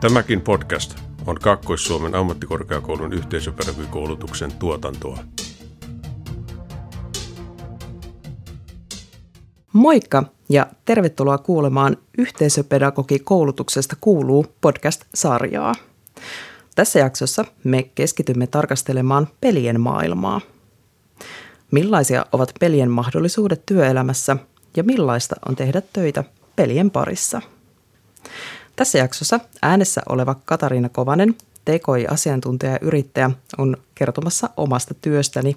Tämäkin podcast on Kaakkois-Suomen ammattikorkeakoulun yhteisöpedagogikoulutuksen tuotantoa. Moikka ja tervetuloa kuulemaan Yhteisöpedagogikoulutuksesta kuuluu podcast-sarjaa. Tässä jaksossa me keskitymme tarkastelemaan pelien maailmaa. Millaisia ovat pelien mahdollisuudet työelämässä ja millaista on tehdä töitä pelien parissa – tässä jaksossa äänessä oleva Katariina Kovanen, TKI-asiantuntija ja yrittäjä, on kertomassa omasta työstäni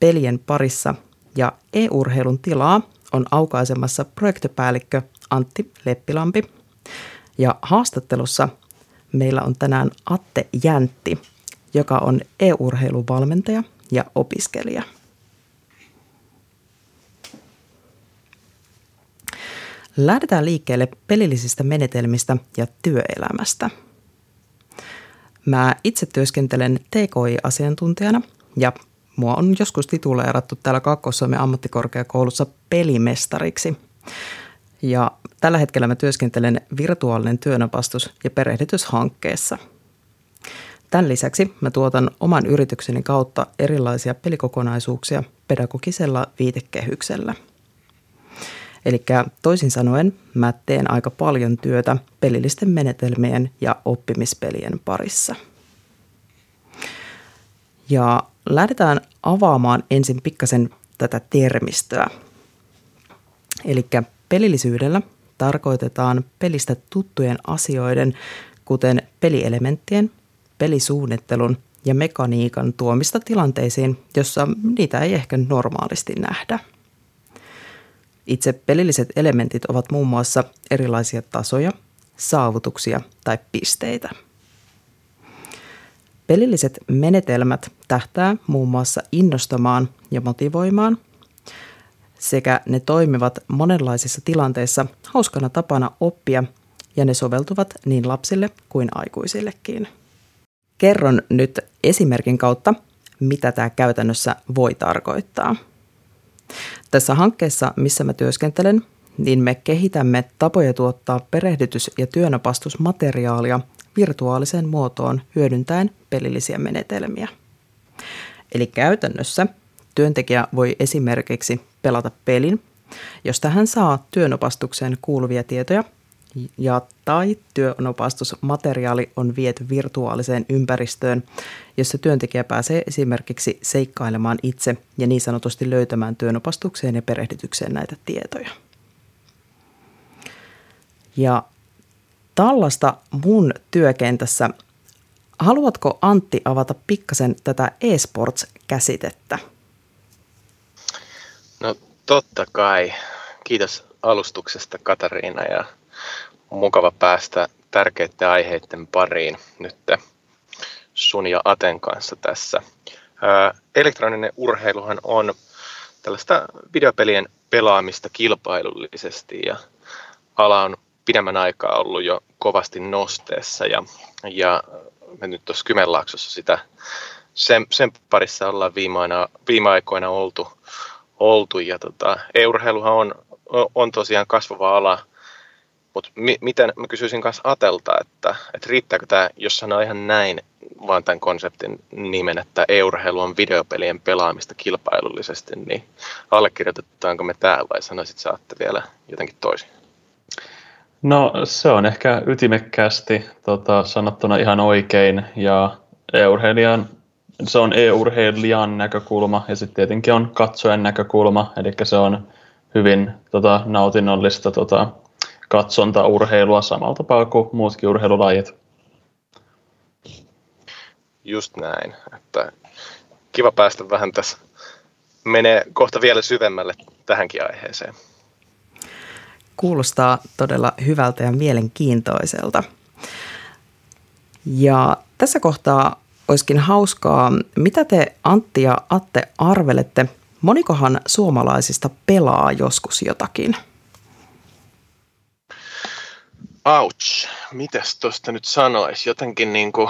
pelien parissa ja e-urheilun tilaa on aukaisemassa projektipäällikkö Antti Leppilampi. Ja haastattelussa meillä on tänään Atte Jäntti, joka on e-urheilun valmentaja ja opiskelija – Lähdetään liikkeelle pelillisistä menetelmistä ja työelämästä. Mä itse työskentelen TKI-asiantuntijana ja mua on joskus tituleerattu täällä Kaakkois-Suomen ammattikorkeakoulussa pelimestariksi. Ja tällä hetkellä mä työskentelen virtuaalinen työnopastus- ja perehdytyshankkeessa. Tämän lisäksi mä tuotan oman yritykseni kautta erilaisia pelikokonaisuuksia pedagogisella viitekehyksellä – Eli toisin sanoen mä teen aika paljon työtä pelillisten menetelmien ja oppimispelien parissa. Ja lähdetään avaamaan ensin pikkasen tätä termistöä. Eli pelillisyydellä tarkoitetaan pelistä tuttujen asioiden, kuten pelielementtien, pelisuunnittelun ja mekaniikan tuomista tilanteisiin, jossa niitä ei ehkä normaalisti nähdä – itse pelilliset elementit ovat muun muassa erilaisia tasoja, saavutuksia tai pisteitä. Pelilliset menetelmät tähtää muun muassa innostamaan ja motivoimaan sekä ne toimivat monenlaisissa tilanteissa hauskana tapana oppia ja ne soveltuvat niin lapsille kuin aikuisillekin. Kerron nyt esimerkin kautta, mitä tämä käytännössä voi tarkoittaa – tässä hankkeessa, missä mä työskentelen, niin me kehitämme tapoja tuottaa perehdytys- ja työnopastusmateriaalia virtuaaliseen muotoon hyödyntäen pelillisiä menetelmiä. Eli käytännössä työntekijä voi esimerkiksi pelata pelin, josta hän saa työnopastukseen kuuluvia tietoja ja tai työnopastusmateriaali on viety virtuaaliseen ympäristöön, jossa työntekijä pääsee esimerkiksi seikkailemaan itse ja niin sanotusti löytämään työnopastukseen ja perehdytykseen näitä tietoja. Ja tällaista mun työkentässä. Haluatko Antti avata pikkasen tätä e-sports-käsitettä? No totta kai. Kiitos alustuksesta Katariina ja mukava päästä tärkeiden aiheiden pariin nyt sun ja Aten kanssa tässä. Elektroninen urheiluhan on tällaista videopelien pelaamista kilpailullisesti ja ala on pidemmän aikaa ollut jo kovasti nosteessa ja, ja me nyt tuossa Kymenlaaksossa sitä sen, sen parissa ollaan viime, aina, viime aikoina oltu, oltu ja tota, e-urheiluhan on, on tosiaan kasvava ala mutta mi- miten, mä kysyisin kanssa Atelta, että, että riittääkö tämä, jos sanoo ihan näin, vaan tämän konseptin nimen, että e-urheilu on videopelien pelaamista kilpailullisesti, niin allekirjoitetaanko me tämä vai sanoisit saatte vielä jotenkin toisin? No se on ehkä ytimekkäästi tota, sanottuna ihan oikein ja e-urheilijan, se on e-urheilijan näkökulma ja sitten tietenkin on katsojan näkökulma, eli se on hyvin tota, nautinnollista tota, katsontaurheilua samalla tapaa kuin muutkin urheilulajit. Just näin. Että kiva päästä vähän tässä menee kohta vielä syvemmälle tähänkin aiheeseen. Kuulostaa todella hyvältä ja mielenkiintoiselta. Ja tässä kohtaa olisikin hauskaa, mitä te Antti ja Atte arvelette, monikohan suomalaisista pelaa joskus jotakin – Ouch, mitäs tuosta nyt sanoisi? Jotenkin niin kuin,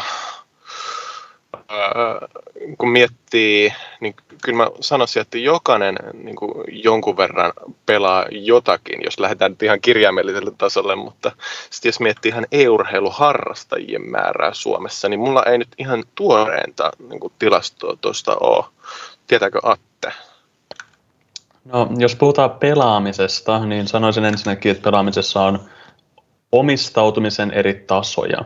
kun miettii, niin kyllä mä sanoisin, että jokainen niin kuin jonkun verran pelaa jotakin, jos lähdetään nyt ihan kirjaimelliselle tasolle, mutta sitten jos miettii ihan e-urheiluharrastajien määrää Suomessa, niin mulla ei nyt ihan tuoreinta niin kuin tilastoa tuosta ole. Tietääkö Atte? No, jos puhutaan pelaamisesta, niin sanoisin ensinnäkin, että pelaamisessa on omistautumisen eri tasoja.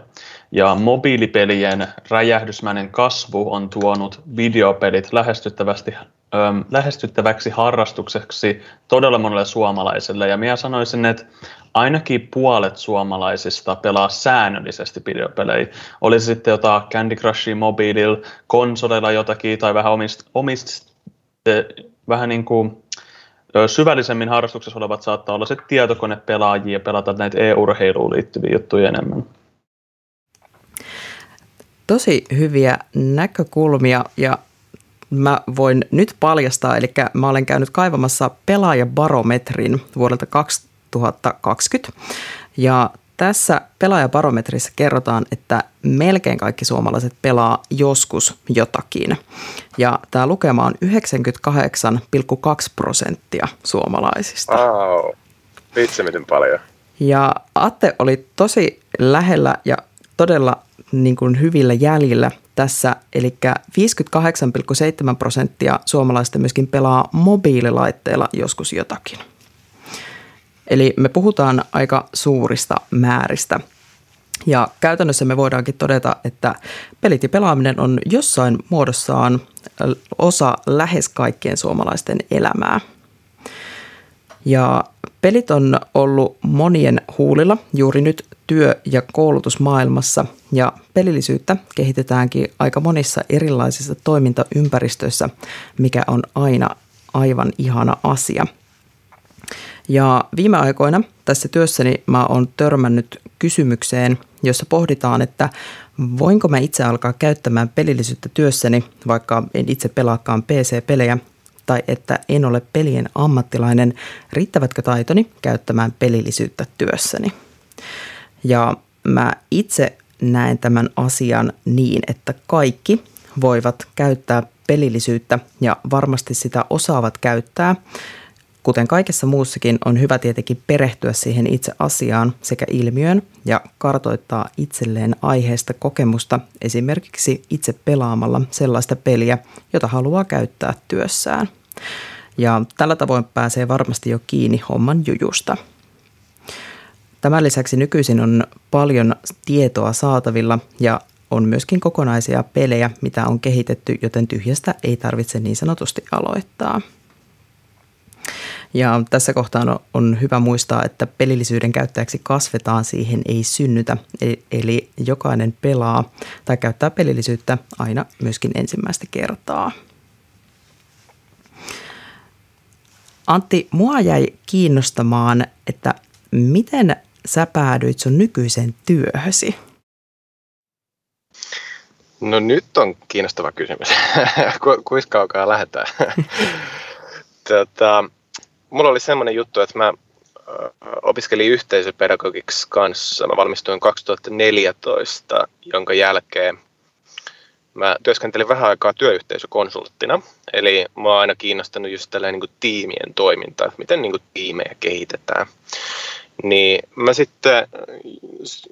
Ja mobiilipelien räjähdysmäinen kasvu on tuonut videopelit lähestyttävästi, ähm, lähestyttäväksi harrastukseksi todella monelle suomalaiselle. Ja minä sanoisin, että ainakin puolet suomalaisista pelaa säännöllisesti videopelejä. Oli se sitten jotain Candy Crushia mobiililla, konsoleilla jotakin tai vähän omist, omist vähän niin kuin syvällisemmin harrastuksessa olevat saattaa olla se tietokonepelaajia ja pelata näitä e-urheiluun liittyviä juttuja enemmän. Tosi hyviä näkökulmia ja mä voin nyt paljastaa, eli mä olen käynyt kaivamassa pelaajabarometrin vuodelta 2020 ja tässä pelaajabarometrissa kerrotaan, että melkein kaikki suomalaiset pelaa joskus jotakin. Ja tämä lukema on 98,2 prosenttia suomalaisista. Wow. Vitsi miten paljon. Ja Atte oli tosi lähellä ja todella niin kuin hyvillä jäljillä tässä, eli 58,7 prosenttia suomalaisista myöskin pelaa mobiililaitteella joskus jotakin. Eli me puhutaan aika suurista määristä. Ja käytännössä me voidaankin todeta, että pelit ja pelaaminen on jossain muodossaan osa lähes kaikkien suomalaisten elämää. Ja pelit on ollut monien huulilla juuri nyt työ- ja koulutusmaailmassa ja pelillisyyttä kehitetäänkin aika monissa erilaisissa toimintaympäristöissä, mikä on aina aivan ihana asia – ja viime aikoina tässä työssäni mä oon törmännyt kysymykseen, jossa pohditaan, että voinko mä itse alkaa käyttämään pelillisyyttä työssäni, vaikka en itse pelaakaan PC-pelejä, tai että en ole pelien ammattilainen, riittävätkö taitoni käyttämään pelillisyyttä työssäni. Ja mä itse näen tämän asian niin, että kaikki voivat käyttää pelillisyyttä ja varmasti sitä osaavat käyttää – Kuten kaikessa muussakin on hyvä tietenkin perehtyä siihen itse asiaan sekä ilmiöön ja kartoittaa itselleen aiheesta kokemusta esimerkiksi itse pelaamalla sellaista peliä, jota haluaa käyttää työssään. Ja tällä tavoin pääsee varmasti jo kiinni homman jujusta. Tämän lisäksi nykyisin on paljon tietoa saatavilla ja on myöskin kokonaisia pelejä, mitä on kehitetty, joten tyhjästä ei tarvitse niin sanotusti aloittaa. Ja tässä kohtaa on hyvä muistaa, että pelillisyyden käyttäjäksi kasvetaan, siihen ei synnytä. E-, eli jokainen pelaa tai käyttää pelillisyyttä aina myöskin ensimmäistä kertaa. Antti, mua jäi kiinnostamaan, että miten sä päädyit sun nykyiseen työhösi? No nyt on kiinnostava kysymys. Ku, kuinka kaukaa lähdetään? tota, mulla oli semmoinen juttu, että mä opiskelin yhteisöpedagogiksi kanssa. Mä valmistuin 2014, jonka jälkeen mä työskentelin vähän aikaa työyhteisökonsulttina. Eli mä oon aina kiinnostanut just tällainen niin tiimien toiminta, että miten niin tiimejä kehitetään. Niin mä sitten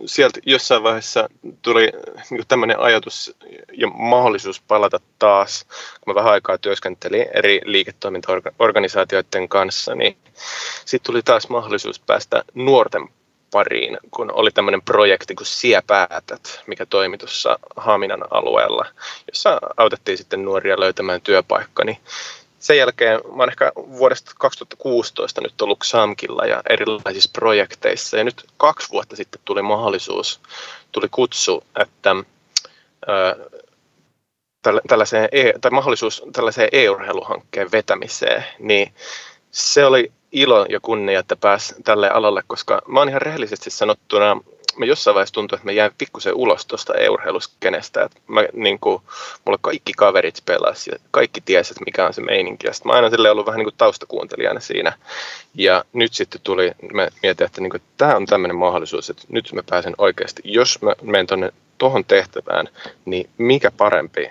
sieltä jossain vaiheessa tuli niin tämmöinen ajatus ja mahdollisuus palata taas, kun mä vähän aikaa työskentelin eri liiketoimintaorganisaatioiden kanssa, niin sitten tuli taas mahdollisuus päästä nuorten pariin, kun oli tämmöinen projekti kuin Siepäätät, mikä toimi tuossa Haminan alueella, jossa autettiin sitten nuoria löytämään työpaikka, niin sen jälkeen mä oon ehkä vuodesta 2016 nyt ollut XAMKilla ja erilaisissa projekteissa. Ja nyt kaksi vuotta sitten tuli mahdollisuus, tuli kutsu, että tällaiseen e, tai mahdollisuus tällaiseen e-urheiluhankkeen vetämiseen, niin se oli ilo ja kunnia, että pääsi tälle alalle, koska mä oon ihan rehellisesti sanottuna mä jossain vaiheessa tuntui, että mä jäin pikkusen ulos tuosta e-urheiluskenestä. Että mä, niin kuin, mulla kaikki kaverit pelasi ja kaikki tiesi, että mikä on se meininki. Ja mä aina ollut vähän niin kuin taustakuuntelijana siinä. Ja nyt sitten tuli, mä mietin, että, niin kuin, tämä on tämmöinen mahdollisuus, että nyt mä pääsen oikeasti, jos mä menen tuonne tuohon tehtävään, niin mikä parempi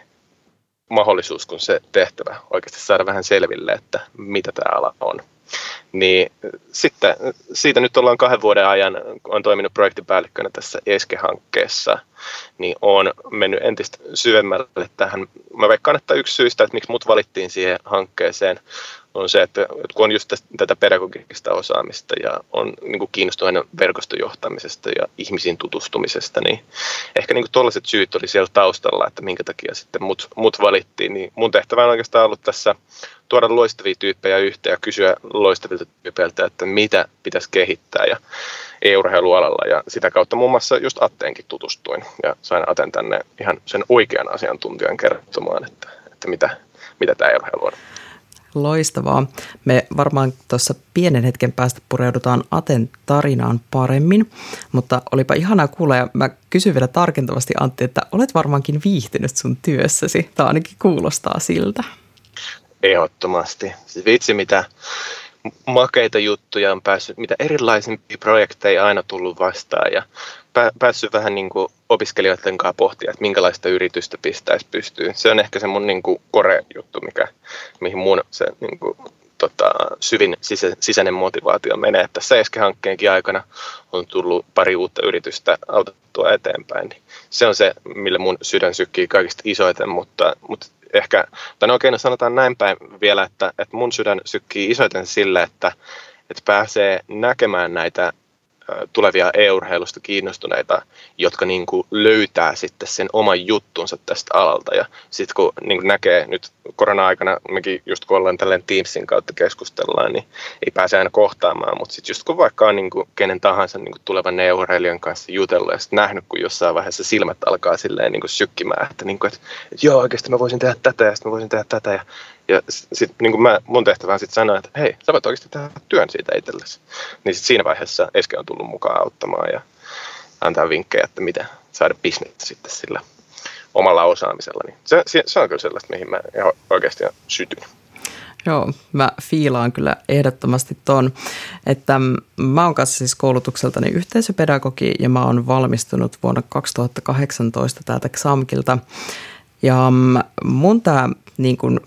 mahdollisuus kuin se tehtävä oikeasti saada vähän selville, että mitä tämä ala on. Niin sitten siitä nyt ollaan kahden vuoden ajan, on toiminut projektipäällikkönä tässä ESKE-hankkeessa, niin on mennyt entistä syvemmälle tähän. Mä veikkaan, että yksi syystä, että miksi mut valittiin siihen hankkeeseen, on se, että kun on just tätä pedagogista osaamista ja on niin kiinnostunut verkostojohtamisesta ja ihmisiin tutustumisesta, niin ehkä niin tuollaiset syyt oli siellä taustalla, että minkä takia sitten mut, mut valittiin. Niin mun tehtävä on oikeastaan ollut tässä tuoda loistavia tyyppejä yhteen ja kysyä loistavilta tyypeiltä, että mitä pitäisi kehittää ja e-urheilualalla ja sitä kautta muun muassa just Atteenkin tutustuin ja sain Aten tänne ihan sen oikean asiantuntijan kertomaan, että, että mitä, mitä tämä e-urheilu on. Loistavaa. Me varmaan tuossa pienen hetken päästä pureudutaan Aten tarinaan paremmin, mutta olipa ihanaa kuulla ja mä kysyn vielä tarkentavasti Antti, että olet varmaankin viihtynyt sun työssäsi. Tämä ainakin kuulostaa siltä. Ehdottomasti. Siis vitsi mitä makeita juttuja on päässyt, mitä erilaisimpia projekteja aina tullut vastaan ja päässyt vähän niin kuin opiskelijoiden kanssa pohtia, että minkälaista yritystä pistäisi pystyyn. Se on ehkä se mun niin kuin kore-juttu, mikä, mihin mun se niin kuin, tota, syvin sisä, sisäinen motivaatio menee. Tässä ESKE-hankkeenkin aikana on tullut pari uutta yritystä autettua eteenpäin. Se on se, millä mun sydän sykkii kaikista isoiten, mutta, mutta ehkä, tai no oikein sanotaan näin päin vielä, että, että mun sydän sykkii isoiten sille, että, että pääsee näkemään näitä tulevia e-urheilusta kiinnostuneita, jotka niin kuin löytää sitten sen oman juttunsa tästä alalta. Ja sitten kun niin kuin näkee nyt korona-aikana, mekin just kun ollaan tälleen Teamsin kautta keskustellaan, niin ei pääse aina kohtaamaan, mutta sitten just kun vaikka on niin kuin kenen tahansa niin kuin tulevan e-urheilijan kanssa jutellut ja sitten nähnyt, kun jossain vaiheessa silmät alkaa silleen niin kuin sykkimään, että, niin kuin, että joo oikeasti mä voisin tehdä tätä ja sitten mä voisin tehdä tätä ja ja sitten niin mä, mun tehtävä on sitten sanoa, että hei, sä voit oikeasti tehdä työn siitä itsellesi. Niin sit siinä vaiheessa Eske on tullut mukaan auttamaan ja antaa vinkkejä, että miten saada bisnestä sitten sillä omalla osaamisella. Niin se, se, on kyllä sellaista, mihin mä oikeasti sytyn. Joo, mä fiilaan kyllä ehdottomasti ton, että mä oon kanssa siis koulutukseltani yhteisöpedagogi ja mä oon valmistunut vuonna 2018 täältä XAMKilta. Ja mun tämä niin kun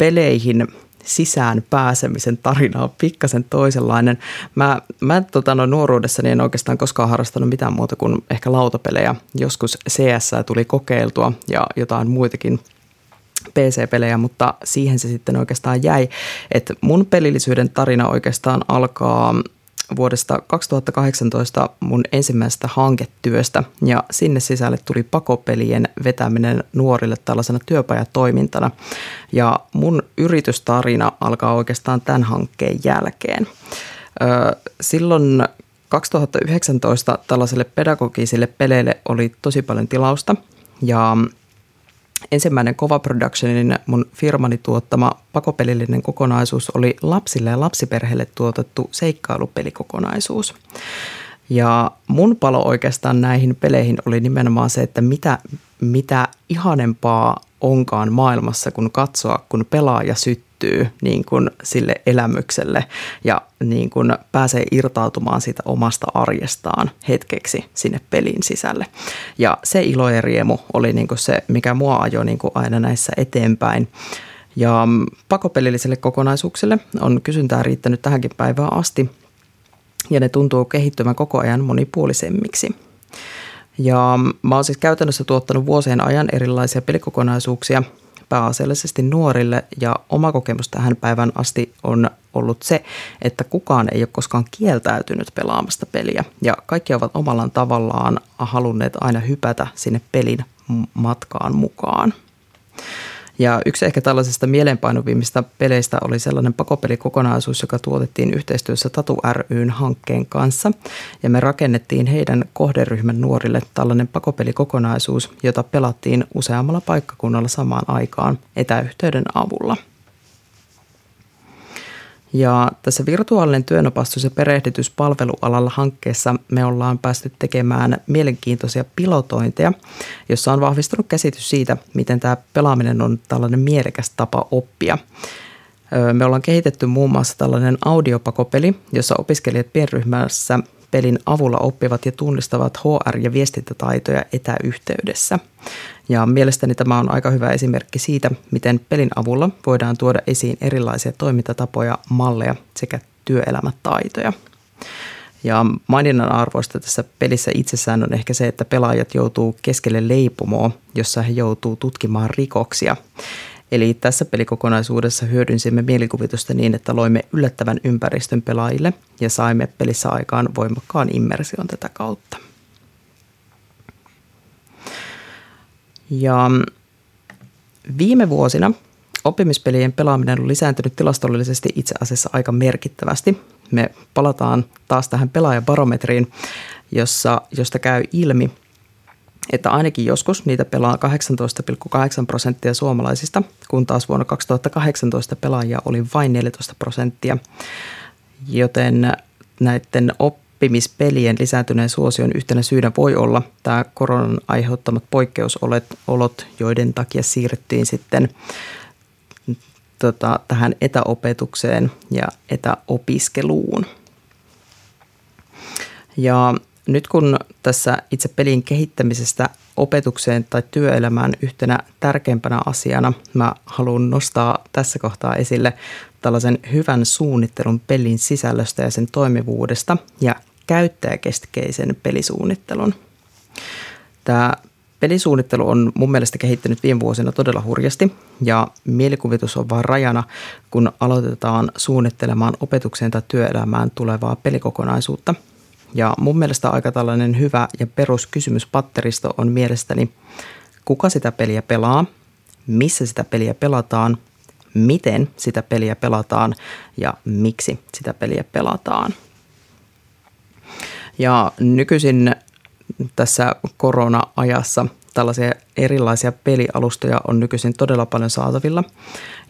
peleihin sisään pääsemisen tarina on pikkasen toisenlainen. Mä, mä tota, no, nuoruudessani en oikeastaan koskaan harrastanut mitään muuta kuin ehkä lautapelejä. Joskus CS tuli kokeiltua ja jotain muitakin PC-pelejä, mutta siihen se sitten oikeastaan jäi. Et mun pelillisyyden tarina oikeastaan alkaa vuodesta 2018 mun ensimmäisestä hanketyöstä ja sinne sisälle tuli pakopelien vetäminen nuorille tällaisena työpajatoimintana. Ja mun yritystarina alkaa oikeastaan tämän hankkeen jälkeen. Silloin 2019 tällaiselle pedagogisille peleille oli tosi paljon tilausta ja ensimmäinen Kova Productionin mun firmani tuottama pakopelillinen kokonaisuus oli lapsille ja lapsiperheille tuotettu seikkailupelikokonaisuus. Ja mun palo oikeastaan näihin peleihin oli nimenomaan se, että mitä, mitä ihanempaa onkaan maailmassa, kun katsoa, kun pelaaja syttyy niin kuin sille elämykselle ja niin kuin pääsee irtautumaan siitä omasta arjestaan hetkeksi sinne pelin sisälle. Ja se ilo ja riemu oli niin kuin se, mikä mua ajoi niin kuin aina näissä eteenpäin. Ja pakopelilliselle kokonaisuuksille on kysyntää riittänyt tähänkin päivään asti ja ne tuntuu kehittyvän koko ajan monipuolisemmiksi. Ja mä oon siis käytännössä tuottanut vuosien ajan erilaisia pelikokonaisuuksia pääasiallisesti nuorille ja oma kokemus tähän päivän asti on ollut se, että kukaan ei ole koskaan kieltäytynyt pelaamasta peliä ja kaikki ovat omalla tavallaan halunneet aina hypätä sinne pelin matkaan mukaan. Ja yksi ehkä tällaisista mielenpainuvimmista peleistä oli sellainen pakopelikokonaisuus, joka tuotettiin yhteistyössä Tatu ryn hankkeen kanssa. Ja me rakennettiin heidän kohderyhmän nuorille tällainen pakopelikokonaisuus, jota pelattiin useammalla paikkakunnalla samaan aikaan etäyhteyden avulla – ja tässä virtuaalinen työnopastus ja perehdytys palvelualalla hankkeessa me ollaan päästy tekemään mielenkiintoisia pilotointeja, jossa on vahvistunut käsitys siitä, miten tämä pelaaminen on tällainen mielekäs tapa oppia. Me ollaan kehitetty muun muassa tällainen audiopakopeli, jossa opiskelijat pienryhmässä pelin avulla oppivat ja tunnistavat HR- ja viestintätaitoja etäyhteydessä. Ja mielestäni tämä on aika hyvä esimerkki siitä, miten pelin avulla voidaan tuoda esiin erilaisia toimintatapoja, malleja sekä työelämätaitoja. Ja maininnan arvoista tässä pelissä itsessään on ehkä se, että pelaajat joutuu keskelle leipumoa, jossa he joutuu tutkimaan rikoksia. Eli tässä pelikokonaisuudessa hyödynsimme mielikuvitusta niin, että loimme yllättävän ympäristön pelaajille ja saimme pelissä aikaan voimakkaan immersion tätä kautta. Ja viime vuosina oppimispelien pelaaminen on lisääntynyt tilastollisesti itse asiassa aika merkittävästi. Me palataan taas tähän pelaajabarometriin, jossa, josta käy ilmi, että ainakin joskus niitä pelaa 18,8 prosenttia suomalaisista, kun taas vuonna 2018 pelaajia oli vain 14 prosenttia. Joten näiden oppimispelien lisääntyneen suosion yhtenä syynä voi olla tämä koronan aiheuttamat poikkeusolot, joiden takia siirryttiin sitten tota, tähän etäopetukseen ja etäopiskeluun. Ja nyt kun tässä itse pelin kehittämisestä opetukseen tai työelämään yhtenä tärkeimpänä asiana mä haluan nostaa tässä kohtaa esille tällaisen hyvän suunnittelun pelin sisällöstä ja sen toimivuudesta ja käyttäjäkeskeisen pelisuunnittelun. Tämä Pelisuunnittelu on mun mielestä kehittynyt viime vuosina todella hurjasti ja mielikuvitus on vain rajana, kun aloitetaan suunnittelemaan opetukseen tai työelämään tulevaa pelikokonaisuutta. Ja mun mielestä aika tällainen hyvä ja peruskysymyspatteristo on mielestäni, kuka sitä peliä pelaa, missä sitä peliä pelataan, miten sitä peliä pelataan ja miksi sitä peliä pelataan. Ja nykyisin tässä korona-ajassa tällaisia erilaisia pelialustoja on nykyisin todella paljon saatavilla,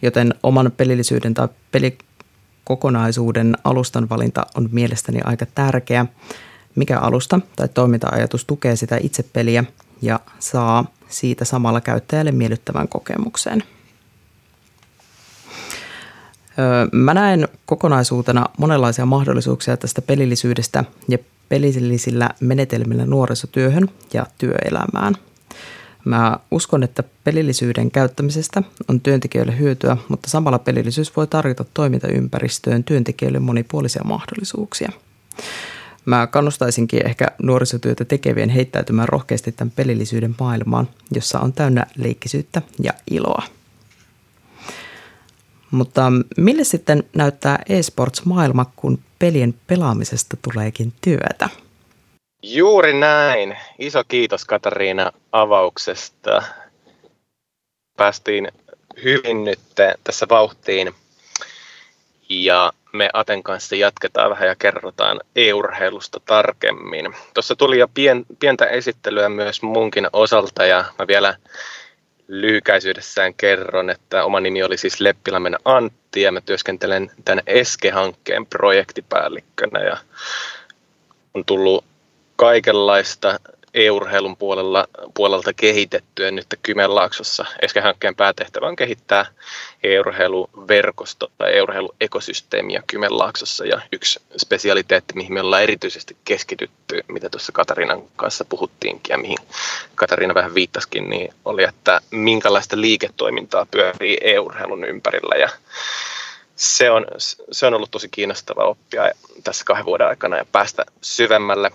joten oman pelillisyyden tai pelikokonaisuuden alustan valinta on mielestäni aika tärkeä. Mikä alusta tai toiminta-ajatus tukee sitä itse peliä ja saa siitä samalla käyttäjälle miellyttävän kokemuksen. Mä näen kokonaisuutena monenlaisia mahdollisuuksia tästä pelillisyydestä ja pelillisillä menetelmillä nuorisotyöhön ja työelämään. Mä uskon, että pelillisyyden käyttämisestä on työntekijöille hyötyä, mutta samalla pelillisyys voi tarjota toimintaympäristöön työntekijöille monipuolisia mahdollisuuksia. Mä kannustaisinkin ehkä nuorisotyötä tekevien heittäytymään rohkeasti tämän pelillisyyden maailmaan, jossa on täynnä leikkisyyttä ja iloa. Mutta mille sitten näyttää eSports-maailma, kun pelien pelaamisesta tuleekin työtä? Juuri näin. Iso kiitos Katariina avauksesta. Päästiin hyvin nyt tässä vauhtiin. Ja me Aten kanssa jatketaan vähän ja kerrotaan e-urheilusta tarkemmin. Tuossa tuli jo pien, pientä esittelyä myös munkin osalta ja mä vielä lyhykäisyydessään kerron, että oma nimi oli siis Leppilämen Antti ja mä työskentelen tämän ESKE-hankkeen projektipäällikkönä. Ja on tullut kaikenlaista e-urheilun puolella, puolelta kehitettyä nyt Kymenlaaksossa. Eskä-hankkeen päätehtävä on kehittää e-urheiluverkosto tai e-urheiluekosysteemiä Kymenlaaksossa. Ja yksi spesialiteetti, mihin me ollaan erityisesti keskitytty, mitä tuossa Katarinan kanssa puhuttiinkin ja mihin Katariina vähän viittasikin, niin oli, että minkälaista liiketoimintaa pyörii e-urheilun ympärillä. Ja se on, se on ollut tosi kiinnostava oppia tässä kahden vuoden aikana ja päästä syvemmälle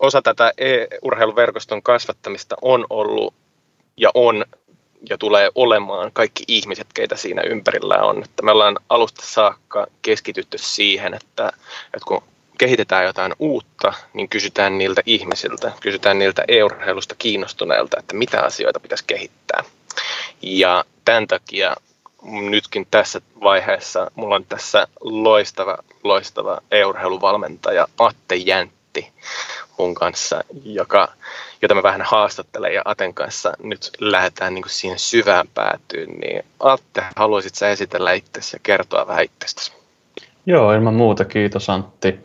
osa tätä e-urheiluverkoston kasvattamista on ollut ja on ja tulee olemaan kaikki ihmiset, keitä siinä ympärillä on. Että me ollaan alusta saakka keskitytty siihen, että, että kun kehitetään jotain uutta, niin kysytään niiltä ihmisiltä, kysytään niiltä e-urheilusta kiinnostuneilta, että mitä asioita pitäisi kehittää. Ja tämän takia nytkin tässä vaiheessa mulla on tässä loistava, loistava e-urheiluvalmentaja Atte Jäntti mun kanssa, joka, jota mä vähän haastattelen ja Aten kanssa nyt lähdetään niin kuin siihen syvään päätyyn, niin Atte, haluaisit sä esitellä itsesi ja kertoa vähän itsestäsi? Joo, ilman muuta. Kiitos Antti.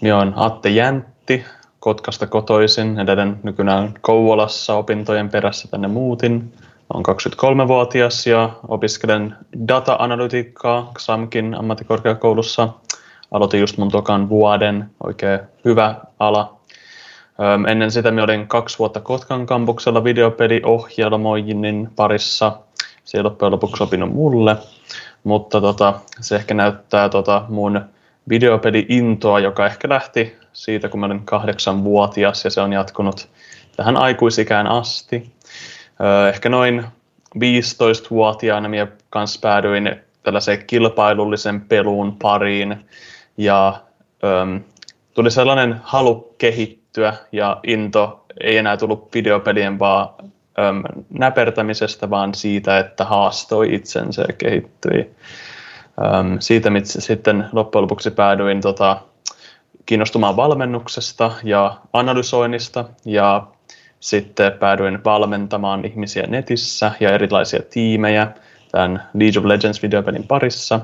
Minä olen Atte Jäntti, Kotkasta kotoisin, edelleen nykyään Kouvolassa opintojen perässä tänne muutin. Olen 23-vuotias ja opiskelen data-analytiikkaa XAMKin ammattikorkeakoulussa aloitin just mun tokan vuoden, oikein hyvä ala. Ennen sitä minä olin kaksi vuotta Kotkan kampuksella videopeliohjelmoinnin parissa. Se ei loppujen lopuksi sopinut mulle, mutta tota, se ehkä näyttää tota mun videopeli-intoa, joka ehkä lähti siitä, kun mä olin kahdeksanvuotias ja se on jatkunut tähän aikuisikään asti. Öö, ehkä noin 15-vuotiaana minä kanssa päädyin tällaiseen kilpailullisen peluun pariin ja öö, tuli sellainen halu kehittyä ja into ei enää tullut videopelien vaan öö, näpertämisestä, vaan siitä, että haastoi itsensä ja kehittyi. Öö, siitä sitten loppujen lopuksi päädyin tota, kiinnostumaan valmennuksesta ja analysoinnista ja sitten päädyin valmentamaan ihmisiä netissä ja erilaisia tiimejä tämän League of Legends videopelin parissa.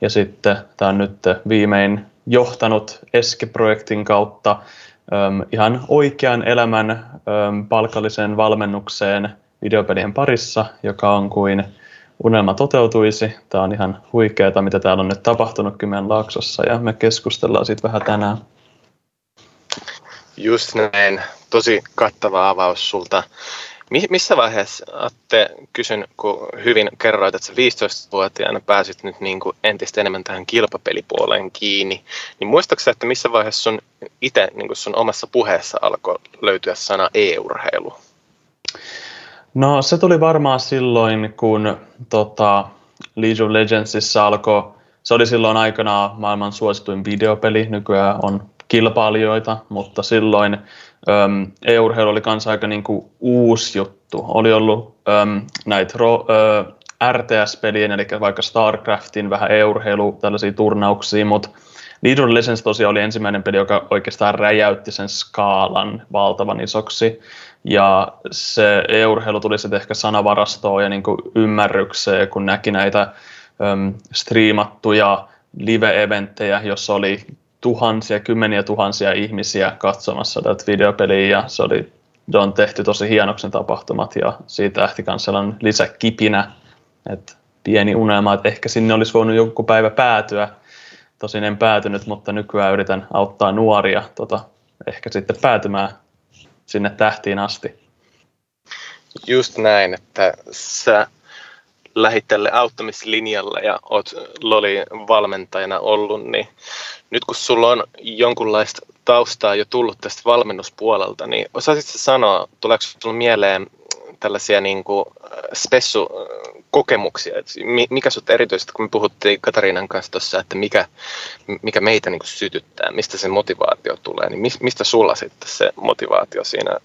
Ja sitten tämä on nyt viimein johtanut Eske-projektin kautta ihan oikean elämän äm, palkalliseen valmennukseen videopelien parissa, joka on kuin unelma toteutuisi. Tämä on ihan huikeaa, mitä täällä on nyt tapahtunut Kymen Laaksossa ja me keskustellaan siitä vähän tänään. Just näin. Tosi kattava avaus sulta. Missä vaiheessa Atte kysyn, kun hyvin kerroit, että sä 15-vuotiaana pääsit nyt niin kuin entistä enemmän tähän kilpapelipuoleen kiinni, niin muistaaksä, että missä vaiheessa sun itse niin sun omassa puheessa alkoi löytyä sana e-urheilu? No se tuli varmaan silloin, kun tota, League of Legendsissa alkoi, se oli silloin aikana maailman suosituin videopeli, nykyään on kilpailijoita, mutta silloin äm, e-urheilu oli kanssa aika niin kuin uusi juttu. Oli ollut äm, näitä ro, ä, RTS-pelien, eli vaikka StarCraftin vähän e-urheilu, tällaisia turnauksia, mutta League of Legends tosiaan oli ensimmäinen peli, joka oikeastaan räjäytti sen skaalan valtavan isoksi. Ja se e-urheilu tuli sitten ehkä sanavarastoon ja niin kuin ymmärrykseen, kun näki näitä äm, striimattuja live-eventtejä, jossa oli tuhansia, kymmeniä tuhansia ihmisiä katsomassa tätä videopeliä ja se oli on tehty tosi hienoksen tapahtumat ja siitä lähti myös sellainen lisäkipinä, että pieni unelma, että ehkä sinne olisi voinut joku päivä päätyä. Tosin en päätynyt, mutta nykyään yritän auttaa nuoria tota, ehkä sitten päätymään sinne tähtiin asti. Just näin, että sä lähit tälle auttamislinjalle ja oot Loli-valmentajana ollut, niin nyt kun sulla on jonkunlaista taustaa jo tullut tästä valmennuspuolelta, niin osaisitko sanoa, tuleeko sinulle mieleen tällaisia niin kuin äh, spessu-kokemuksia, mikä sinut erityisesti, kun me puhuttiin Katariinan kanssa tuossa, että mikä, mikä meitä niin kuin sytyttää, mistä se motivaatio tulee, niin mistä sulla sitten se motivaatio siinä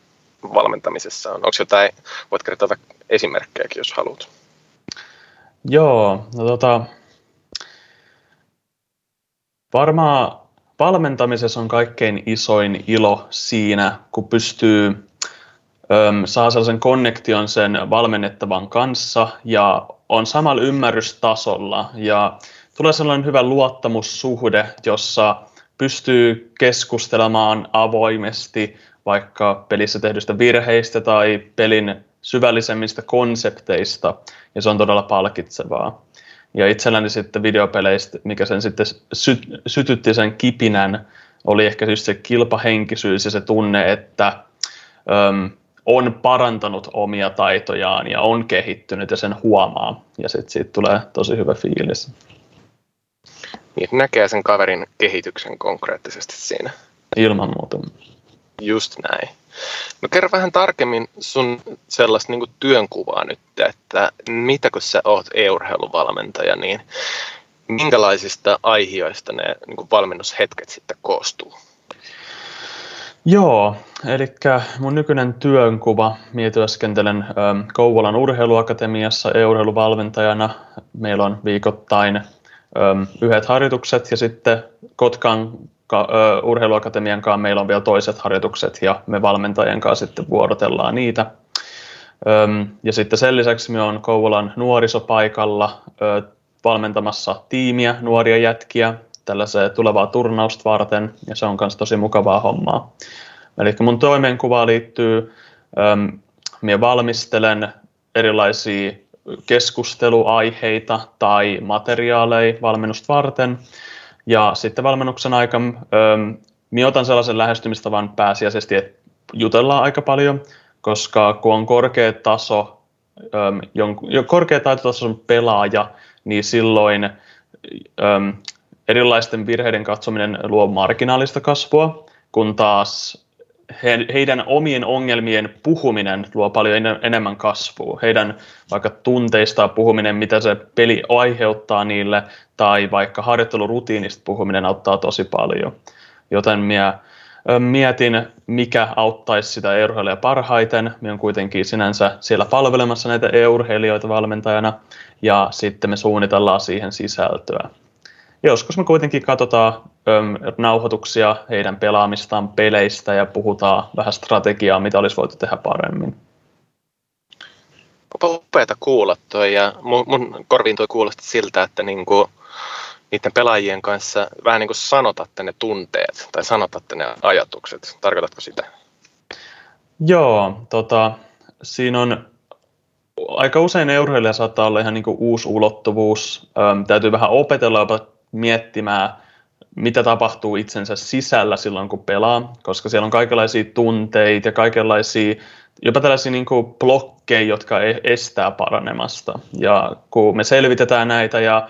valmentamisessa on? Onko jotain, voit kertoa esimerkkejäkin, jos haluat? Joo, no tota, varmaan valmentamisessa on kaikkein isoin ilo siinä, kun pystyy äm, saa sellaisen konnektion sen valmennettavan kanssa ja on samalla ymmärrystasolla. Ja tulee sellainen hyvä luottamussuhde, jossa pystyy keskustelemaan avoimesti vaikka pelissä tehdyistä virheistä tai pelin syvällisemmistä konsepteista, ja se on todella palkitsevaa. Ja itselläni sitten videopeleistä, mikä sen sitten sy- sytytti sen kipinän, oli ehkä just se kilpahenkisyys ja se tunne, että äm, on parantanut omia taitojaan ja on kehittynyt ja sen huomaa. Ja sitten siitä tulee tosi hyvä fiilis. Niin, näkee sen kaverin kehityksen konkreettisesti siinä. Ilman muuta. Just näin. No kerro vähän tarkemmin sun sellaista niin työnkuvaa nyt, että mitä kun sä oot e-urheiluvalmentaja, niin minkälaisista aiheista ne niin valmennushetket sitten koostuu? Joo, eli mun nykyinen työnkuva, minä työskentelen Kouvolan urheiluakatemiassa e-urheiluvalmentajana. Meillä on viikoittain yhdet harjoitukset ja sitten Kotkan urheiluakatemian kanssa meillä on vielä toiset harjoitukset ja me valmentajien kanssa sitten vuorotellaan niitä. Ja sitten sen lisäksi me on Kouvolan nuorisopaikalla valmentamassa tiimiä, nuoria jätkiä, tällaiseen tulevaa turnausta varten, ja se on myös tosi mukavaa hommaa. Eli mun toimenkuva liittyy, minä valmistelen erilaisia keskusteluaiheita tai materiaaleja valmennusta varten, Ja sitten valmennuksen aikana minä otan sellaisen lähestymistavan pääsiäisesti, että jutellaan aika paljon, koska kun on korkea taso, jo korkea taitotason pelaaja, niin silloin erilaisten virheiden katsominen luo marginaalista kasvua, kun taas he, heidän omien ongelmien puhuminen luo paljon enemmän kasvua. Heidän vaikka tunteista puhuminen, mitä se peli aiheuttaa niille, tai vaikka harjoittelurutiinista puhuminen auttaa tosi paljon. Joten minä mietin, mikä auttaisi sitä e-urheilijaa parhaiten. Minä olen kuitenkin sinänsä siellä palvelemassa näitä e-urheilijoita valmentajana, ja sitten me suunnitellaan siihen sisältöä joskus me kuitenkin katsotaan öm, nauhoituksia heidän pelaamistaan peleistä ja puhutaan vähän strategiaa, mitä olisi voitu tehdä paremmin. Upeata kuulla toi ja mun, mun korviin toi kuulosti siltä, että niinku, niiden pelaajien kanssa vähän niin kuin sanotatte ne tunteet tai sanotatte ne ajatukset. Tarkoitatko sitä? Joo, tota, siinä on aika usein euroilija saattaa olla ihan niin kuin uusi ulottuvuus. Öm, täytyy vähän opetella jopa miettimään, mitä tapahtuu itsensä sisällä silloin, kun pelaa, koska siellä on kaikenlaisia tunteita ja kaikenlaisia, jopa tällaisia niin kuin blokkeja, jotka e-, estää paranemasta. Ja kun me selvitetään näitä ja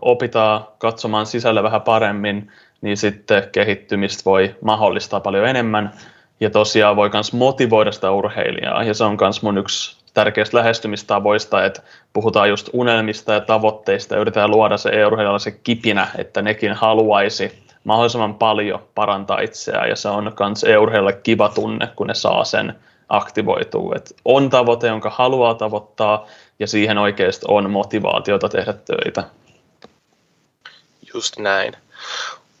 opitaan katsomaan sisälle vähän paremmin, niin sitten kehittymistä voi mahdollistaa paljon enemmän. Ja tosiaan voi myös motivoida sitä urheilijaa, ja se on myös mun yksi tärkeistä lähestymistavoista, että puhutaan just unelmista ja tavoitteista ja yritetään luoda se e se kipinä, että nekin haluaisi mahdollisimman paljon parantaa itseään ja se on myös e kiva tunne, kun ne saa sen aktivoituu. Et on tavoite, jonka haluaa tavoittaa ja siihen oikeasti on motivaatiota tehdä töitä. Just näin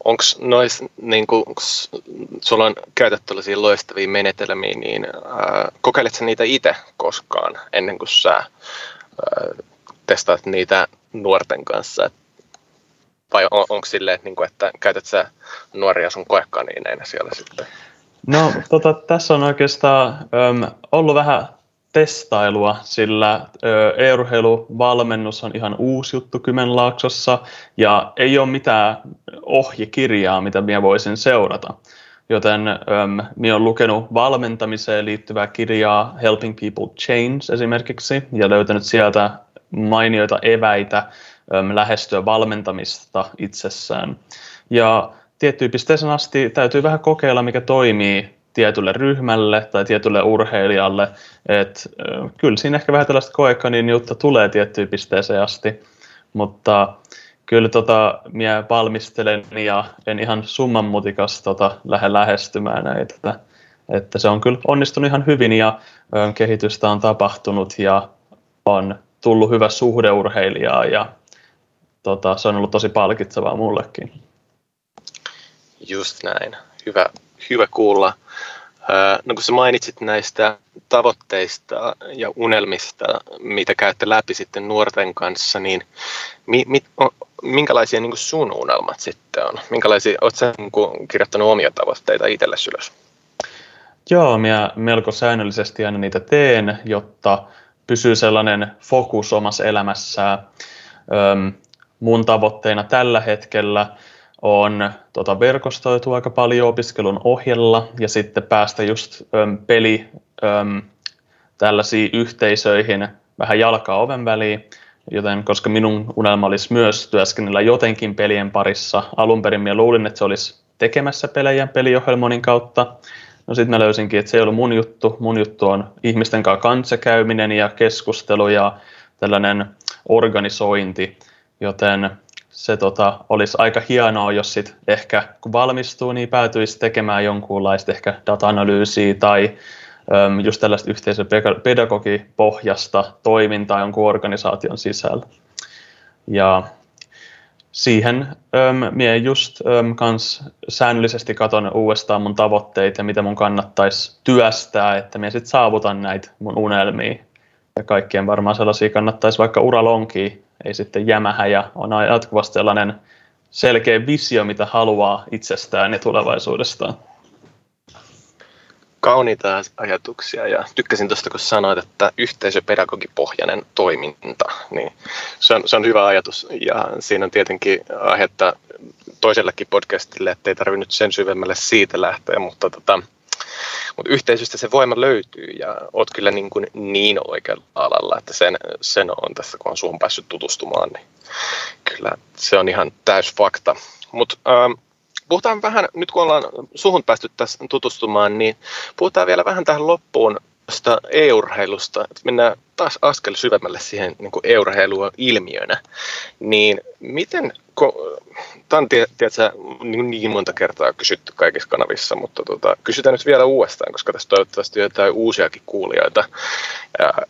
onko nois, niin kun sulla on käytetty tällaisia loistavia menetelmiä, niin ää, kokeiletko niitä itse koskaan ennen kuin sä ää, testaat niitä nuorten kanssa? Vai on, onko silleen, että, niin että käytät sä nuoria sun koekaniineina siellä sitten? No tota, tässä on oikeastaan äm, ollut vähän testailua, sillä e-urheiluvalmennus on ihan uusi juttu Kymenlaaksossa ja ei ole mitään ohjekirjaa, mitä minä voisin seurata. Joten ähm, minä olen lukenut valmentamiseen liittyvää kirjaa Helping People Change esimerkiksi ja löytänyt sieltä mainioita eväitä ähm, lähestyä valmentamista itsessään. Ja tiettyyn pisteeseen asti täytyy vähän kokeilla, mikä toimii tietylle ryhmälle tai tietylle urheilijalle. Et, kyllä siinä ehkä vähän tällaista koekanin juttu tulee tiettyyn pisteeseen asti, mutta kyllä tota, minä valmistelen ja en ihan summanmutikas tota, lähde lähestymään näitä. Että se on kyllä onnistunut ihan hyvin ja ö, kehitystä on tapahtunut ja on tullut hyvä suhde urheilijaa ja tota, se on ollut tosi palkitsevaa mullekin. Just näin. Hyvä, hyvä kuulla. No kun sä mainitsit näistä tavoitteista ja unelmista, mitä käytte läpi sitten nuorten kanssa, niin mi, mi, minkälaisia niin sun unelmat sitten on? Minkälaisia, oot sä niin kirjoittanut omia tavoitteita itselle ylös? Joo, minä melko säännöllisesti aina niitä teen, jotta pysyy sellainen fokus omassa elämässä. mun tavoitteena tällä hetkellä – on tota, verkostoitu aika paljon opiskelun ohjella ja sitten päästä just äm, peli äm, tällaisiin yhteisöihin vähän jalkaa oven väliin, joten koska minun unelma olisi myös työskennellä jotenkin pelien parissa, alun perin minä luulin, että se olisi tekemässä pelejä peliohjelmonin kautta, No sitten mä löysinkin, että se ei ollut mun juttu. Mun juttu on ihmisten kanssa kanssakäyminen ja keskustelu ja tällainen organisointi, joten se tota, olisi aika hienoa, jos sit ehkä kun valmistuu, niin päätyisi tekemään jonkunlaista ehkä data-analyysiä tai äm, just tällaista yhteisöpedagogipohjasta toimintaa jonkun organisaation sisällä. Ja siihen äm, minä just äm, kans säännöllisesti katon uudestaan mun tavoitteita ja mitä mun kannattaisi työstää, että minä sitten saavutan näitä mun unelmia. Ja kaikkien varmaan sellaisia kannattaisi vaikka uralonkiin ei sitten jämähä ja on jatkuvasti sellainen selkeä visio, mitä haluaa itsestään ja tulevaisuudestaan. Kauniita ajatuksia ja tykkäsin tuosta, kun sanoit, että yhteisöpedagogipohjainen toiminta, niin se on, se on hyvä ajatus ja siinä on tietenkin aihetta toisellekin podcastille, ettei tarvinnut sen syvemmälle siitä lähteä, mutta, tota, mutta yhteisöstä se voima löytyy ja oot kyllä niin, kuin niin oikealla alalla, että sen, sen on tässä, kun on suhun päässyt tutustumaan, niin kyllä se on ihan täys fakta. Mutta ähm, puhutaan vähän, nyt kun ollaan suhun päästy tässä tutustumaan, niin puhutaan vielä vähän tähän loppuun tästä e-urheilusta, että mennään taas askel syvemmälle siihen niin kuin e-urheilua ilmiönä, niin miten, tämä on tiedätkö, niin, niin monta kertaa kysytty kaikissa kanavissa, mutta tota, kysytään nyt vielä uudestaan, koska tässä toivottavasti on jotain uusiakin kuulijoita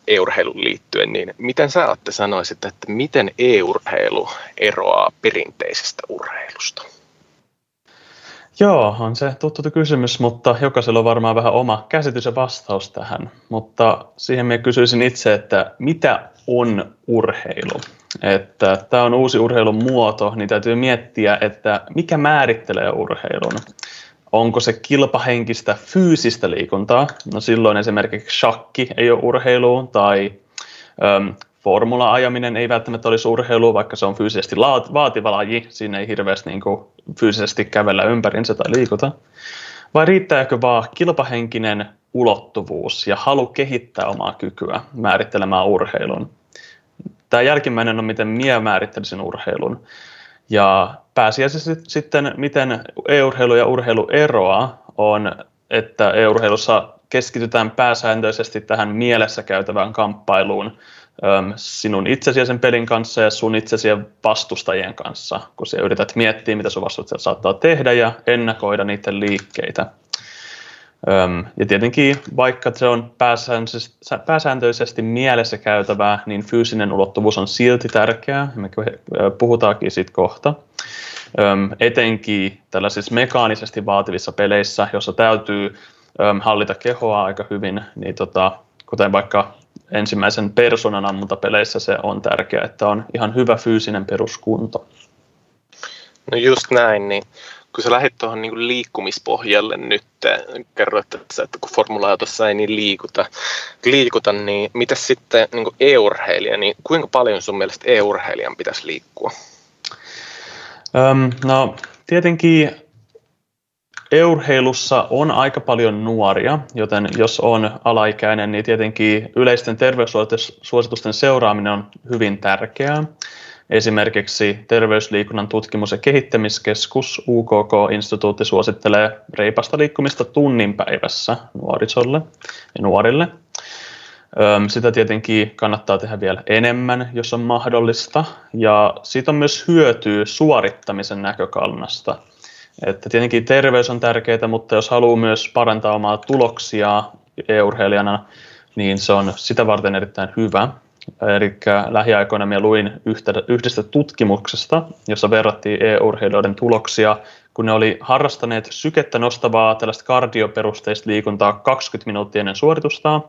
e-urheiluun liittyen, niin miten sä olette sanoisit, että miten e-urheilu eroaa perinteisestä urheilusta? Joo, on se tuttu kysymys, mutta jokaisella on varmaan vähän oma käsitys ja vastaus tähän. Mutta siihen minä kysyisin itse, että mitä on urheilu? Että tämä on uusi urheilun muoto, niin täytyy miettiä, että mikä määrittelee urheilun. Onko se kilpahenkistä fyysistä liikuntaa? No silloin esimerkiksi shakki ei ole urheilu tai formula-ajaminen ei välttämättä olisi urheilu, vaikka se on fyysisesti vaativa laji. Siinä ei hirveästi niin kuin, fyysisesti kävellä ympärinsä tai liikuta. Vai riittääkö vaan kilpahenkinen ulottuvuus ja halu kehittää omaa kykyä määrittelemään urheilun? Tämä jälkimmäinen on, miten minä määrittelisin urheilun. Ja pääsiäisesti sitten, miten e-urheilu ja urheilu eroaa, on, että e-urheilussa keskitytään pääsääntöisesti tähän mielessä käytävään kamppailuun, sinun itsesi sen pelin kanssa ja sun itsesi vastustajien kanssa, kun sä yrität miettiä, mitä sun vastustajat saattaa tehdä ja ennakoida niiden liikkeitä. Ja tietenkin, vaikka se on pääsääntöisesti mielessä käytävää, niin fyysinen ulottuvuus on silti tärkeää, me puhutaankin siitä kohta. Etenkin tällaisissa mekaanisesti vaativissa peleissä, jossa täytyy hallita kehoa aika hyvin, niin tota, kuten vaikka ensimmäisen persoonan ammuntapeleissä se on tärkeää, että on ihan hyvä fyysinen peruskunto. No just näin, niin kun sä lähdit tuohon niin liikkumispohjalle nyt, kerroit, että, että kun formula tuossa ei niin liikuta, liikuta niin mitä sitten niin e-urheilija, niin kuinka paljon sun mielestä e-urheilijan pitäisi liikkua? Öm, no tietenkin Eurheilussa on aika paljon nuoria, joten jos on alaikäinen, niin tietenkin yleisten terveyssuositusten seuraaminen on hyvin tärkeää. Esimerkiksi Terveysliikunnan tutkimus- ja kehittämiskeskus UKK-instituutti suosittelee reipasta liikkumista tunnin päivässä nuorisolle ja nuorille. Sitä tietenkin kannattaa tehdä vielä enemmän, jos on mahdollista. Ja siitä on myös hyötyä suorittamisen näkökannasta – että tietenkin terveys on tärkeää, mutta jos haluaa myös parantaa omaa tuloksia e-urheilijana, niin se on sitä varten erittäin hyvä. Eli lähiaikoina minä luin yhtä, yhdestä tutkimuksesta, jossa verrattiin e-urheilijoiden tuloksia, kun ne oli harrastaneet sykettä nostavaa tällaista kardioperusteista liikuntaa 20 minuuttia ennen suoritustaan,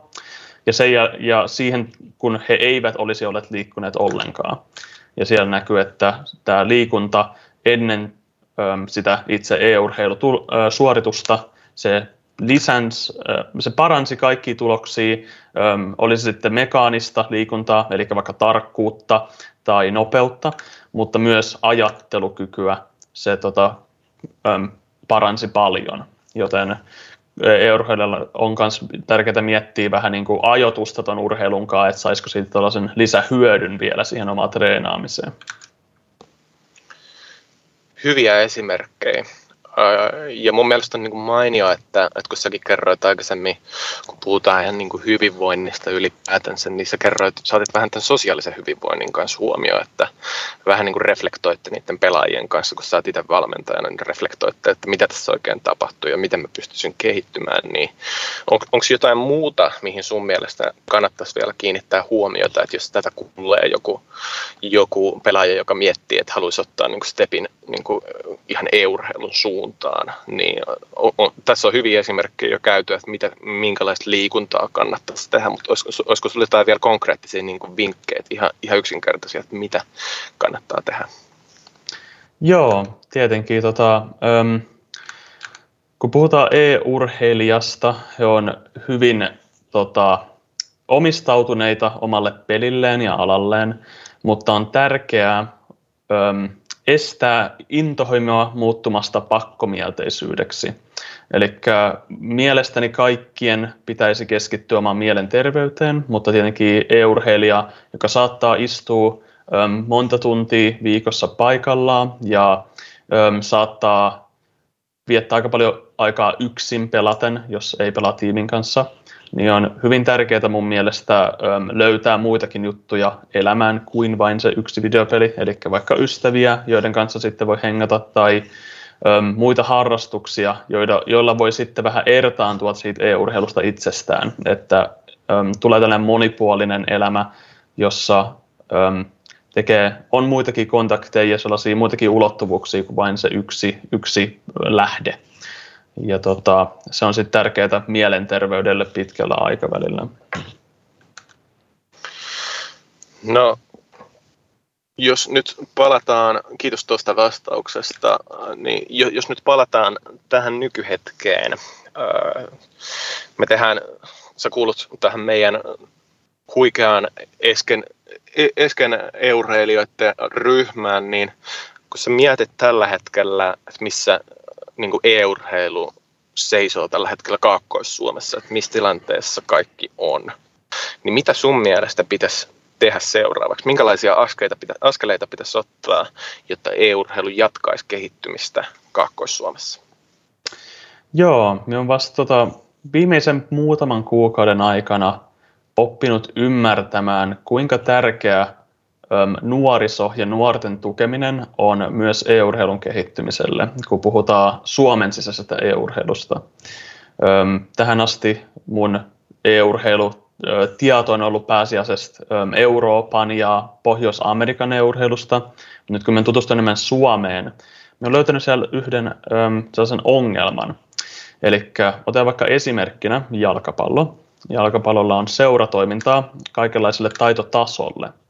ja, sen ja, ja siihen, kun he eivät olisi olleet liikkuneet ollenkaan. Ja siellä näkyy, että tämä liikunta ennen sitä itse e-urheilusuoritusta. Se lisäns, se paransi kaikki tuloksia, oli se sitten mekaanista liikuntaa, eli vaikka tarkkuutta tai nopeutta, mutta myös ajattelukykyä. Se tota, paransi paljon, joten e-urheilijalla on myös tärkeää miettiä vähän niin kuin ajoitusta tuon urheilun kanssa, että saisiko siitä tällaisen lisähyödyn vielä siihen omaan treenaamiseen hyviä esimerkkejä. Ja mun mielestä on niin mainio, että, että kun säkin kerroit aikaisemmin, kun puhutaan ihan niin hyvinvoinnista ylipäätänsä, niin sä kerroit, sä otit vähän tämän sosiaalisen hyvinvoinnin kanssa huomioon, että vähän niin reflektoitte niiden pelaajien kanssa, kun sä oot itse valmentajana, niin reflektoitte, että mitä tässä oikein tapahtuu ja miten mä pystyisin kehittymään, niin on, onko jotain muuta, mihin sun mielestä kannattaisi vielä kiinnittää huomiota, että jos tätä kuulee joku, joku pelaaja, joka miettii, että haluaisi ottaa niin stepin niin ihan e-urheilun suuntaan, niin on, on, tässä on hyviä esimerkkejä jo käyty, että mitä, minkälaista liikuntaa kannattaisi tehdä, mutta olisiko, olisiko sinulle jotain vielä konkreettisia niin vinkkejä, ihan, ihan yksinkertaisia, että mitä kannattaa tehdä? Joo, tietenkin. Tota, äm, kun puhutaan e-urheilijasta, he on hyvin tota, omistautuneita omalle pelilleen ja alalleen, mutta on tärkeää äm, estää intohimoa muuttumasta pakkomielteisyydeksi. Eli mielestäni kaikkien pitäisi keskittyä omaan mielenterveyteen, mutta tietenkin e-urheilija, joka saattaa istua monta tuntia viikossa paikallaan ja saattaa viettää aika paljon aikaa yksin pelaten, jos ei pelaa tiimin kanssa, niin on hyvin tärkeää mun mielestä löytää muitakin juttuja elämään kuin vain se yksi videopeli, eli vaikka ystäviä, joiden kanssa sitten voi hengata, tai muita harrastuksia, joilla, voi sitten vähän ertaantua siitä e-urheilusta itsestään, että tulee tällainen monipuolinen elämä, jossa tekee, on muitakin kontakteja ja sellaisia muitakin ulottuvuuksia kuin vain se yksi, yksi lähde. Ja tota, se on sitten tärkeää mielenterveydelle pitkällä aikavälillä. No, jos nyt palataan, kiitos tuosta vastauksesta, niin jos nyt palataan tähän nykyhetkeen, me tehdään, sä kuulut tähän meidän huikeaan esken, e, esken euroilijoiden ryhmään, niin kun sä mietit tällä hetkellä, että missä niin e-urheilu seisoo tällä hetkellä Kaakkois-Suomessa, että missä tilanteessa kaikki on, niin mitä sun mielestä pitäisi tehdä seuraavaksi? Minkälaisia askeleita, pitä, askeleita pitäisi ottaa, jotta e-urheilu jatkaisi kehittymistä Kaakkois-Suomessa? Joo, minä olen vasta tota, viimeisen muutaman kuukauden aikana oppinut ymmärtämään, kuinka tärkeä nuoriso ja nuorten tukeminen on myös e-urheilun kehittymiselle, kun puhutaan Suomen sisäisestä e-urheilusta. Tähän asti mun e-urheilu tieto on ollut pääasiassa Euroopan ja Pohjois-Amerikan e-urheilusta. Nyt kun me tutustun enemmän Suomeen, me on löytänyt siellä yhden sellaisen ongelman. Eli otetaan vaikka esimerkkinä jalkapallo. Jalkapallolla on seuratoimintaa kaikenlaiselle taitotasolle –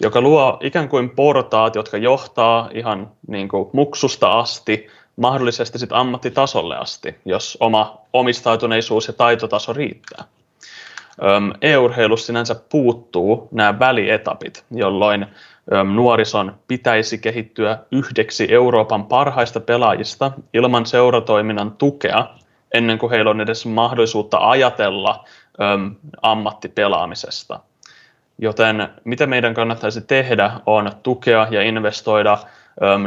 joka luo ikään kuin portaat, jotka johtaa ihan niin kuin muksusta asti, mahdollisesti sitten ammattitasolle asti, jos oma omistautuneisuus ja taitotaso riittää. E-urheilussa sinänsä puuttuu nämä välietapit, jolloin nuorison pitäisi kehittyä yhdeksi Euroopan parhaista pelaajista ilman seuratoiminnan tukea, ennen kuin heillä on edes mahdollisuutta ajatella ammattipelaamisesta – Joten mitä meidän kannattaisi tehdä on tukea ja investoida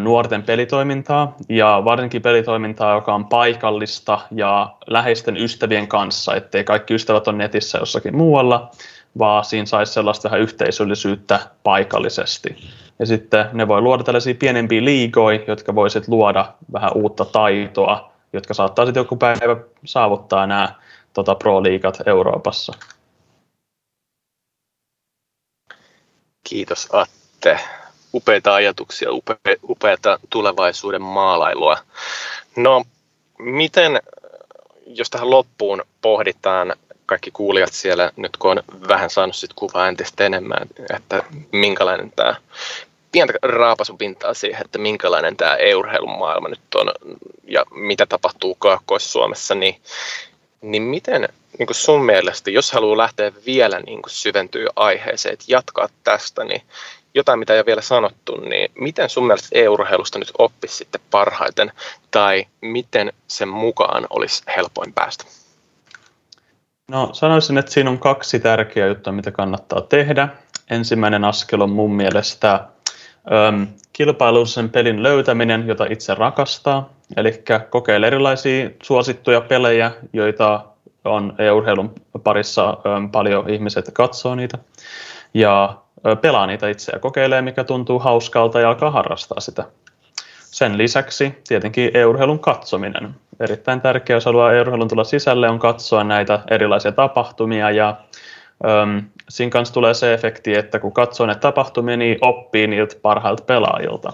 nuorten pelitoimintaa ja varsinkin pelitoimintaa, joka on paikallista ja läheisten ystävien kanssa, ettei kaikki ystävät ole netissä jossakin muualla, vaan siinä saisi sellaista vähän yhteisöllisyyttä paikallisesti. Ja sitten ne voi luoda tällaisia pienempiä liigoja, jotka voisit luoda vähän uutta taitoa, jotka saattaa sitten joku päivä saavuttaa nämä tota, pro-liigat Euroopassa. Kiitos Atte. Upeita ajatuksia, upe, upeata tulevaisuuden maalailua. No, miten, jos tähän loppuun pohditaan kaikki kuulijat siellä, nyt kun on vähän saanut sit kuvaa entistä enemmän, että minkälainen tämä pientä raapasupintaa siihen, että minkälainen tämä e-urheilun maailma nyt on ja mitä tapahtuu Kaakkois-Suomessa, niin, niin miten niin kuin sun mielestä, jos haluaa lähteä vielä niin kuin syventyä aiheeseen, että jatkaa tästä, niin jotain, mitä ei ole vielä sanottu, niin miten sun mielestä e-urheilusta nyt oppisi sitten parhaiten, tai miten sen mukaan olisi helpoin päästä? No sanoisin, että siinä on kaksi tärkeää juttua, mitä kannattaa tehdä. Ensimmäinen askel on mun mielestä kilpailullisen pelin löytäminen, jota itse rakastaa. Eli kokeile erilaisia suosittuja pelejä, joita on e-urheilun parissa paljon ihmiset katsoo niitä ja pelaa niitä itse ja kokeilee, mikä tuntuu hauskalta ja alkaa harrastaa sitä. Sen lisäksi tietenkin e-urheilun katsominen. Erittäin tärkeää, jos haluaa e-urheilun tulla sisälle, on katsoa näitä erilaisia tapahtumia ja äm, siinä kanssa tulee se efekti, että kun katsoo näitä tapahtumia, niin oppii niiltä parhailta pelaajilta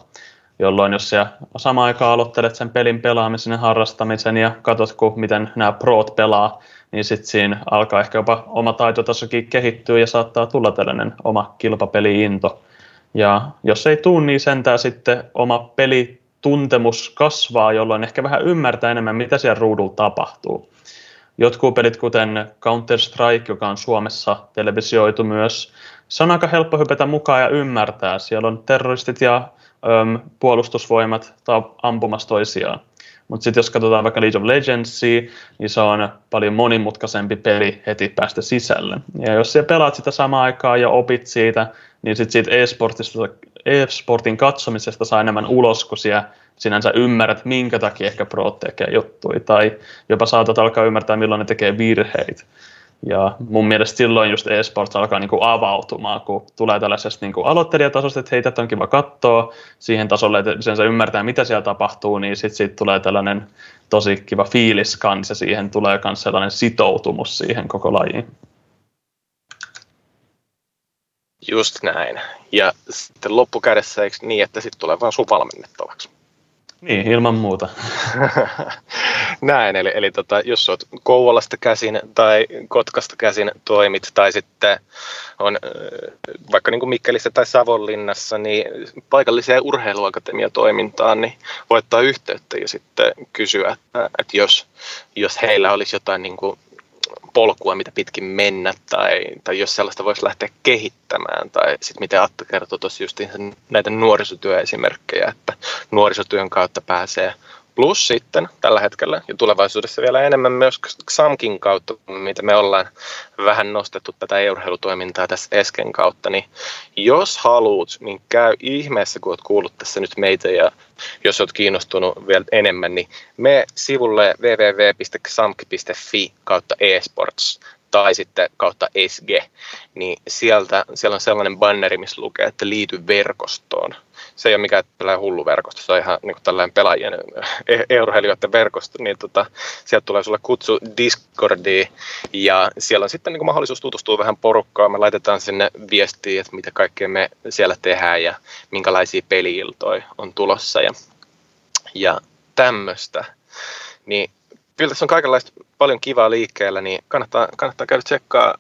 jolloin jos sä samaan aikaan aloittelet sen pelin pelaamisen ja harrastamisen ja katsot, kun miten nämä proot pelaa, niin sitten siinä alkaa ehkä jopa oma taitotasokin kehittyä ja saattaa tulla tällainen oma kilpapeliinto. Ja jos ei tule, niin sentään sitten oma pelituntemus kasvaa, jolloin ehkä vähän ymmärtää enemmän, mitä siellä ruudulla tapahtuu. Jotkut pelit, kuten Counter-Strike, joka on Suomessa televisioitu myös, se on aika helppo hypätä mukaan ja ymmärtää. Siellä on terroristit ja äm, puolustusvoimat tai ampumassa toisiaan. Mutta sitten jos katsotaan vaikka League of Legendsia, niin se on paljon monimutkaisempi peli heti päästä sisälle. Ja jos sä pelaat sitä samaan aikaan ja opit siitä, niin sitten siitä e-sportista, e-sportin katsomisesta saa enemmän ulos, kun siellä sinänsä ymmärrät, minkä takia ehkä pro tekee juttuja, tai jopa saatat alkaa ymmärtää, milloin ne tekee virheitä. Ja mun mielestä silloin just eSports alkaa niin kuin avautumaan, kun tulee tällaisesta niin kuin aloittelijatasosta, että hei, tätä on kiva katsoa siihen tasolle, että sen se ymmärtää, mitä siellä tapahtuu, niin sitten siitä tulee tällainen tosi kiva fiilis kanssa, siihen tulee myös sellainen sitoutumus siihen koko lajiin. Just näin. Ja sitten loppukädessä eikö niin, että sitten tulee vaan sun valmennettavaksi? Niin, ilman muuta. Näin, eli, eli tota, jos olet Kouvolasta käsin tai Kotkasta käsin toimit tai sitten on vaikka niin kuin Mikkelissä tai Savonlinnassa, niin paikalliseen urheiluakatemiatoimintaan, niin voi ottaa yhteyttä ja sitten kysyä, että, että jos, jos heillä olisi jotain niin kuin polkua, mitä pitkin mennä, tai, tai jos sellaista voisi lähteä kehittämään, tai sitten miten Atta kertoi tuossa just näitä nuorisotyöesimerkkejä, että nuorisotyön kautta pääsee Plus sitten tällä hetkellä ja tulevaisuudessa vielä enemmän myös XAMKin kautta, mitä me ollaan vähän nostettu tätä urheilutoimintaa tässä Esken kautta, niin jos haluat, niin käy ihmeessä, kun olet kuullut tässä nyt meitä ja jos olet kiinnostunut vielä enemmän, niin me sivulle www.xamk.fi kautta esports tai sitten kautta SG, niin sieltä, siellä on sellainen banneri, missä lukee, että liity verkostoon. Se ei ole mikään tällainen hullu verkosto, se on ihan niin kuin tällainen pelaajien eurohelijoiden verkosto, niin tota, sieltä tulee sulle kutsu Discordiin ja siellä on sitten niin kuin mahdollisuus tutustua vähän porukkaan. Me laitetaan sinne viestiä, että mitä kaikkea me siellä tehdään ja minkälaisia peliiltoja on tulossa ja, ja tämmöistä. Niin kyllä tässä on kaikenlaista paljon kivaa liikkeellä, niin kannattaa, kannattaa käydä tsekkaa.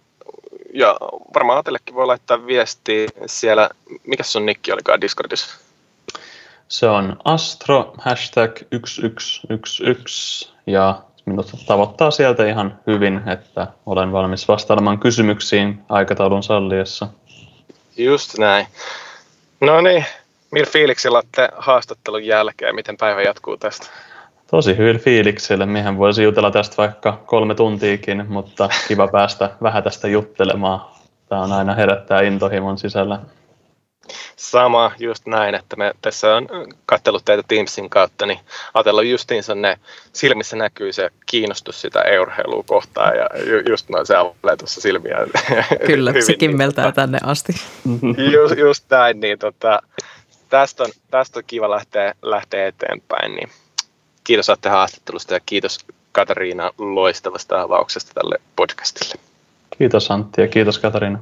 Ja varmaan Atellekin voi laittaa viestiä siellä. Mikä sun nikki olikaan Discordissa? Se on astro hashtag 1111 ja minut tavoittaa sieltä ihan hyvin, että olen valmis vastaamaan kysymyksiin aikataulun salliessa. Just näin. No niin, millä fiiliksillä olette haastattelun jälkeen? Miten päivä jatkuu tästä? Tosi hyvin fiiliksellä. Miehän voisi jutella tästä vaikka kolme tuntiikin, mutta kiva päästä vähän tästä juttelemaan. Tämä on aina herättää intohimon sisällä. Sama, just näin, että me tässä on katsellut teitä Teamsin kautta, niin ajatellut justiinsa ne, silmissä näkyy se kiinnostus sitä eurheilua kohtaan ja just noin se avalee tuossa silmiä. Kyllä, se kimmeltää niin, tänne asti. Just, just näin, niin tota, tästä, on, tästä on kiva lähteä, lähteä eteenpäin, niin kiitos Atte haastattelusta ja kiitos Katariina loistavasta avauksesta tälle podcastille. Kiitos Antti ja kiitos Katariina.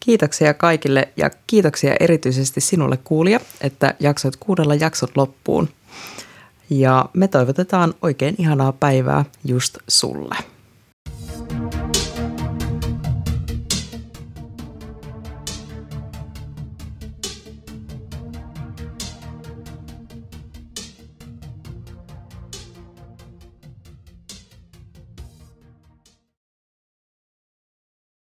Kiitoksia kaikille ja kiitoksia erityisesti sinulle kuulija, että jaksoit kuudella jaksot loppuun. Ja me toivotetaan oikein ihanaa päivää just sulle.